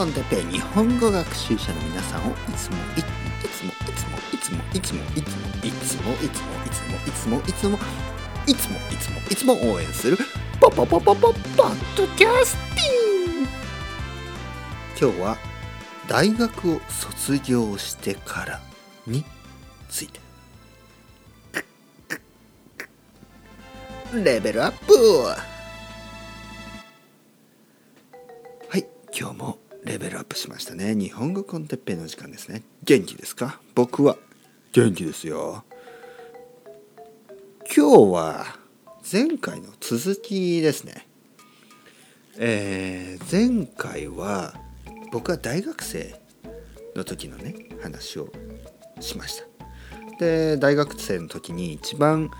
コンテペ日本語学習者の皆さんをいつもいつもいつもいつもいつもいつもいつもいつもいつもいつもいつもいつもいつもいつも応援するポポポポポポッドキャスティン今日は大学を卒業してからについてレベルアップはい今日もベルアップしましたね。日本語コンテッペイの時間ですね。元気ですか？僕は。元気ですよ。今日は前回の続きですね。えー、前回は僕は大学生の時のね話をしました。で大学生の時に一番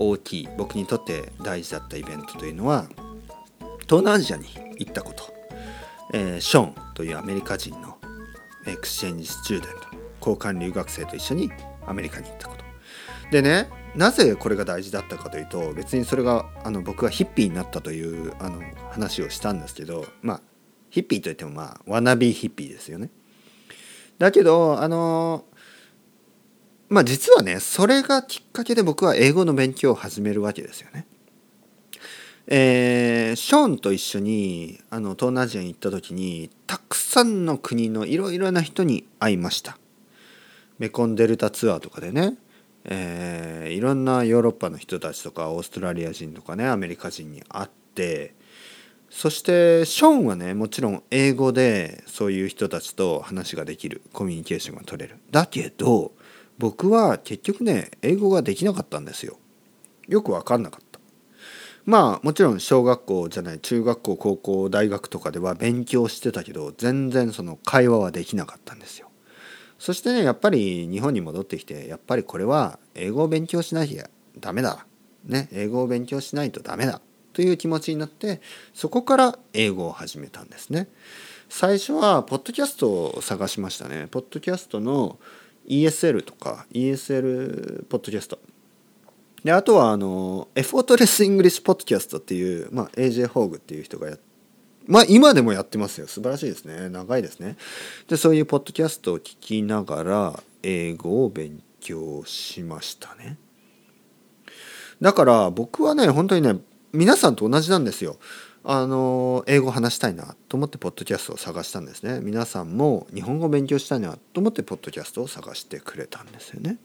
大きい僕にとって大事だったイベントというのは東南アジアに行ったこと、えー、ショーンというアメリカ人の exchange student 交換留学生と一緒にアメリカに行ったことでねなぜこれが大事だったかというと別にそれがあの僕がヒッピーになったというあの話をしたんですけどまあヒッピーといってもまあ wannabe hippie ですよねだけどあのまあ実はねそれがきっかけで僕は英語の勉強を始めるわけですよね。えー、ショーンと一緒にあの東南アジアに行った時にたくさんの国のいろいろな人に会いました。メコンデルタツアーとかでね、えー、いろんなヨーロッパの人たちとかオーストラリア人とかねアメリカ人に会ってそしてショーンはねもちろん英語でそういう人たちと話ができるコミュニケーションが取れる。だけど僕は結局ね英語ができなかったんですよよく分かんなかったまあもちろん小学校じゃない中学校高校大学とかでは勉強してたけど全然その会話はできなかったんですよ。そしてねやっぱり日本に戻ってきてやっぱりこれは英語を勉強しなきゃダメだ。ね英語を勉強しないとダメだという気持ちになってそこから英語を始めたんですね。最初はポッドキャストを探しましたね。ポッドキャストの ESL とか ESL ポッドキャスト。であとはあの Effortless English Podcast っていう、まあ、AJ ホーグっていう人がやまあ今でもやってますよ。素晴らしいですね。長いですね。でそういうポッドキャストを聞きながら英語を勉強しましたね。だから僕はね本当にね皆さんと同じなんですよ。あの英語話したいなと思ってポッドキャストを探したんですね。皆さんも日本語を勉強したいなと思ってポッドキャストを探してくれたんですよね。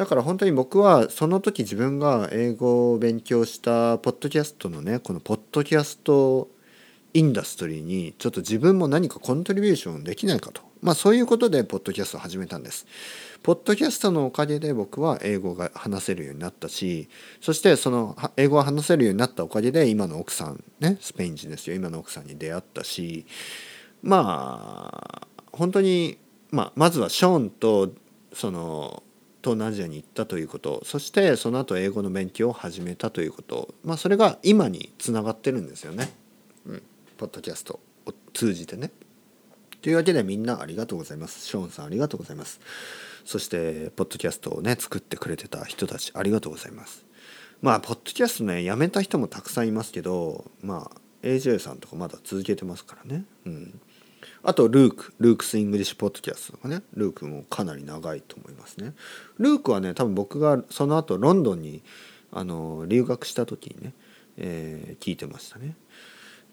だから本当に僕はその時自分が英語を勉強したポッドキャストのねこのポッドキャストインダストリーにちょっと自分も何かコントリビューションできないかと。まあそういうことでポッドキャストを始めたんです。ポッドキャストのおかげで僕は英語が話せるようになったしそしてその英語が話せるようになったおかげで今の奥さんねスペイン人ですよ。今の奥さんに出会ったしまあ本当に、まあ、まずはショーンとその東南アジアに行ったということ。そしてその後英語の勉強を始めたということ。まあそれが今につながってるんですよね、うん、ポッドキャストを通じてね。というわけでみんなありがとうございます。ショーンさんありがとうございます。そしてポッドキャストをね作ってくれてた人たちありがとうございます。まあポッドキャストねやめた人もたくさんいますけどまあ AJ さんとかまだ続けてますからね。うん。あとルーク Luke's English Podcast とかね。ルークもかなり長いと思いますね。ルークはね多分僕がその後ロンドンにあの留学した時にね、えー、聞いてましたね。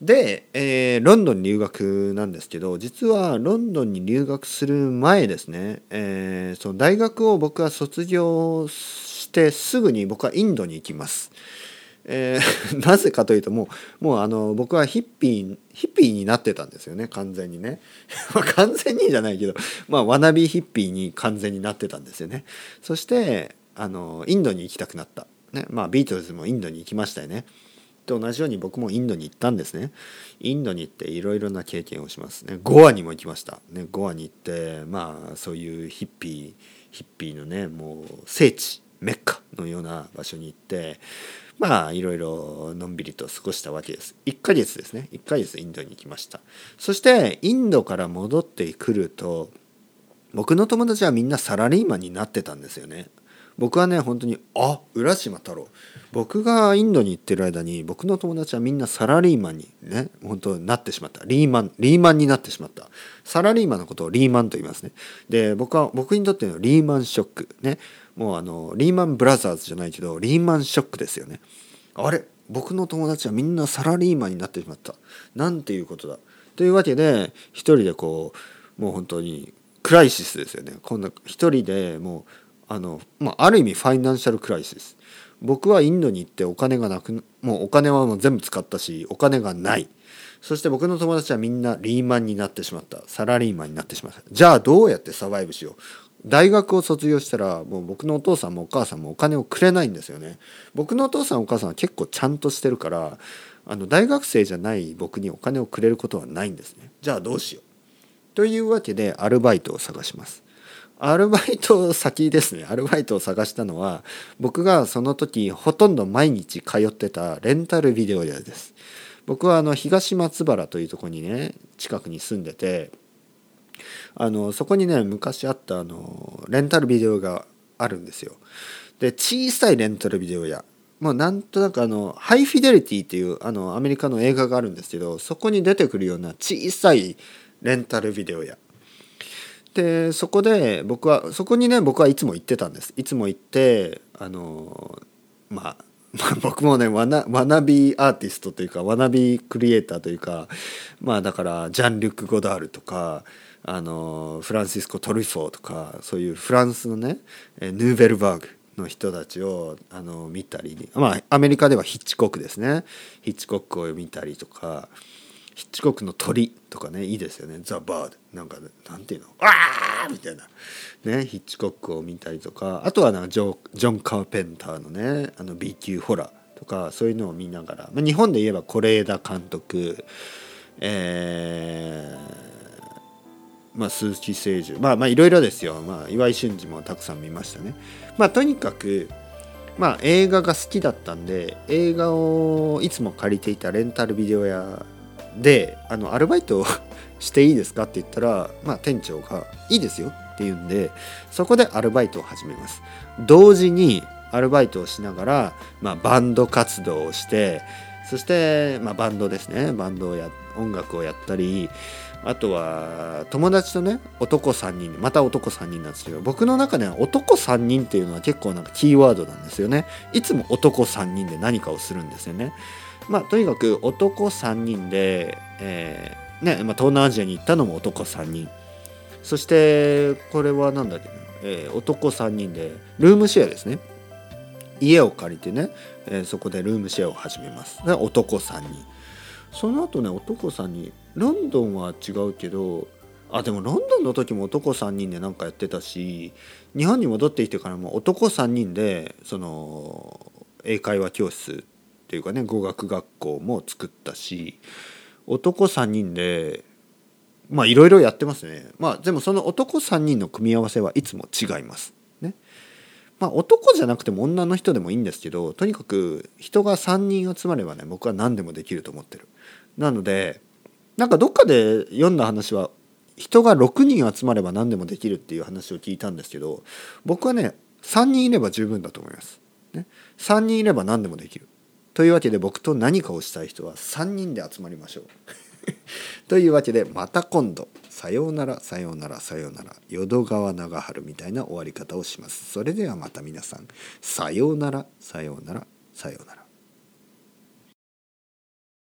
で、えー、ロンドンに留学なんですけど実はロンドンに留学する前ですね、えー、その大学を僕は卒業してすぐに僕はインドに行きます。えー、なぜかというともうもうあの僕はヒッピーヒッピーになってたんですよね完全にね。完全にじゃないけどまあワナビーヒッピーに完全になってたんですよね。そしてあのインドに行きたくなった、ね、まあビートルズもインドに行きましたよね。と同じように僕もインドに行ったんですね。インドに行っていろいろな経験をします。ねゴアにも行きました、ね、ゴアに行ってまあそういうヒッピーヒッピーのねもう聖地メッカ。のような場所に行ってまあいろいろのんびりと過ごしたわけです。1ヶ月ですね。1ヶ月インドに行きました。そしてインドから戻ってくると僕の友達はみんなサラリーマンになってたんですよね。僕はね本当にあ浦島太郎。僕がインドに行ってる間に僕の友達はみんなサラリーマンにね本当になってしまった。リーマンリーマンになってしまった。サラリーマンのことをリーマンと言いますね。で僕は僕にとってのリーマンショックね。もうあのリーマンブラザーズじゃないけどリーマンショックですよね。あれ僕の友達はみんなサラリーマンになってしまった。なんていうことだ。というわけで一人でこうもう本当にクライシスですよね。こんな一人でもうあの、まあ、ある意味ファイナンシャルクライシス。僕はインドに行ってお金がなくもうお金はもう全部使ったしお金がない。そして僕の友達はみんなリーマンになってしまった。サラリーマンになってしまった。じゃあどうやってサバイブしよう。大学を卒業したらもう僕のお父さんもお母さんもお金をくれないんですよね。僕のお父さんお母さんは結構ちゃんとしてるからあの大学生じゃない僕にお金をくれることはないんですね。じゃあどうしよう。というわけでアルバイトを探します。アルバイト先ですね。アルバイトを探したのは僕がその時ほとんど毎日通ってたレンタルビデオ屋です。僕はあの東松原というとこにね近くに住んでてあのそこにね昔あったあのレンタルビデオがあるんですよ。で小さいレンタルビデオ屋。もうなんとなくあのハイフィデリティっていうあのアメリカの映画があるんですけどそこに出てくるような小さいレンタルビデオ屋。でそこで僕はそこにね僕はいつも行ってたんです。いつも行ってあの まあ、僕もねわなわなびアーティストというかわなびクリエイターというかまあだからジャン・リュック・ゴダールとかあのフランシスコ・トリフォーとかそういうフランスのねヌーベルバーグの人たちをあの見たりまあアメリカではヒッチコックですね。ヒッチコックを見たりとかヒッチコックの鳥とかねいいですよね「ザ・バード」なんかなんていうの「ああ!」みたいな、ね、ヒッチコックを見たりとか。あとはなジョジョン・カーペンターのねあの B 級ホラーとかそういうのを見ながら、まあ、日本で言えば是枝監督。えー、まあ、鈴木誠樹まあまあいろいろですよ、まあ、岩井俊二もたくさん見ましたね。まあ、とにかくまあ映画が好きだったんで映画をいつも借りていたレンタルビデオ屋であのアルバイトしていいですかって言ったら、まあ、店長が「いいですよ」って言うんでそこでアルバイトを始めます。同時にアルバイトをしながら、まあ、バンド活動をしてそして、まあ、バンドですね。バンドをや音楽をやったりあとは友達とね男3人また男3人なんですけど僕の中では男3人っていうのは結構なんかキーワードなんですよね。いつも男3人で何かをするんですよね。まあとにかく男3人で、えーねまあ、東南アジアに行ったのも男3人。そしてこれは何だっけ、えー、男3人でルームシェアですね。家を借りてね、えー、そこでルームシェアを始めます。男3人。その後ね男3人。ロンドンは違うけどあでもロンドンの時も男3人で何かやってたし日本に戻ってきてからも男3人でその英会話教室っていうかね語学学校も作ったし男3人でまあいろいろやってますね。まあでもその男3人の組み合わせはいつも違います。ね。まあ男じゃなくても女の人でもいいんですけどとにかく人が3人集まればね僕は何でもできると思ってる。なのでなんかどっかで読んだ話は人が6人集まれば何でもできるっていう話を聞いたんですけど僕はね3人いれば十分だと思います、ね、3人いれば何でもできる。というわけで僕と何かをしたい人は3人で集まりましょう。というわけでまた今度さようならさようならさようなら淀川長春みたいな終わり方をします。それではまた皆さんさようならさようならさようなら。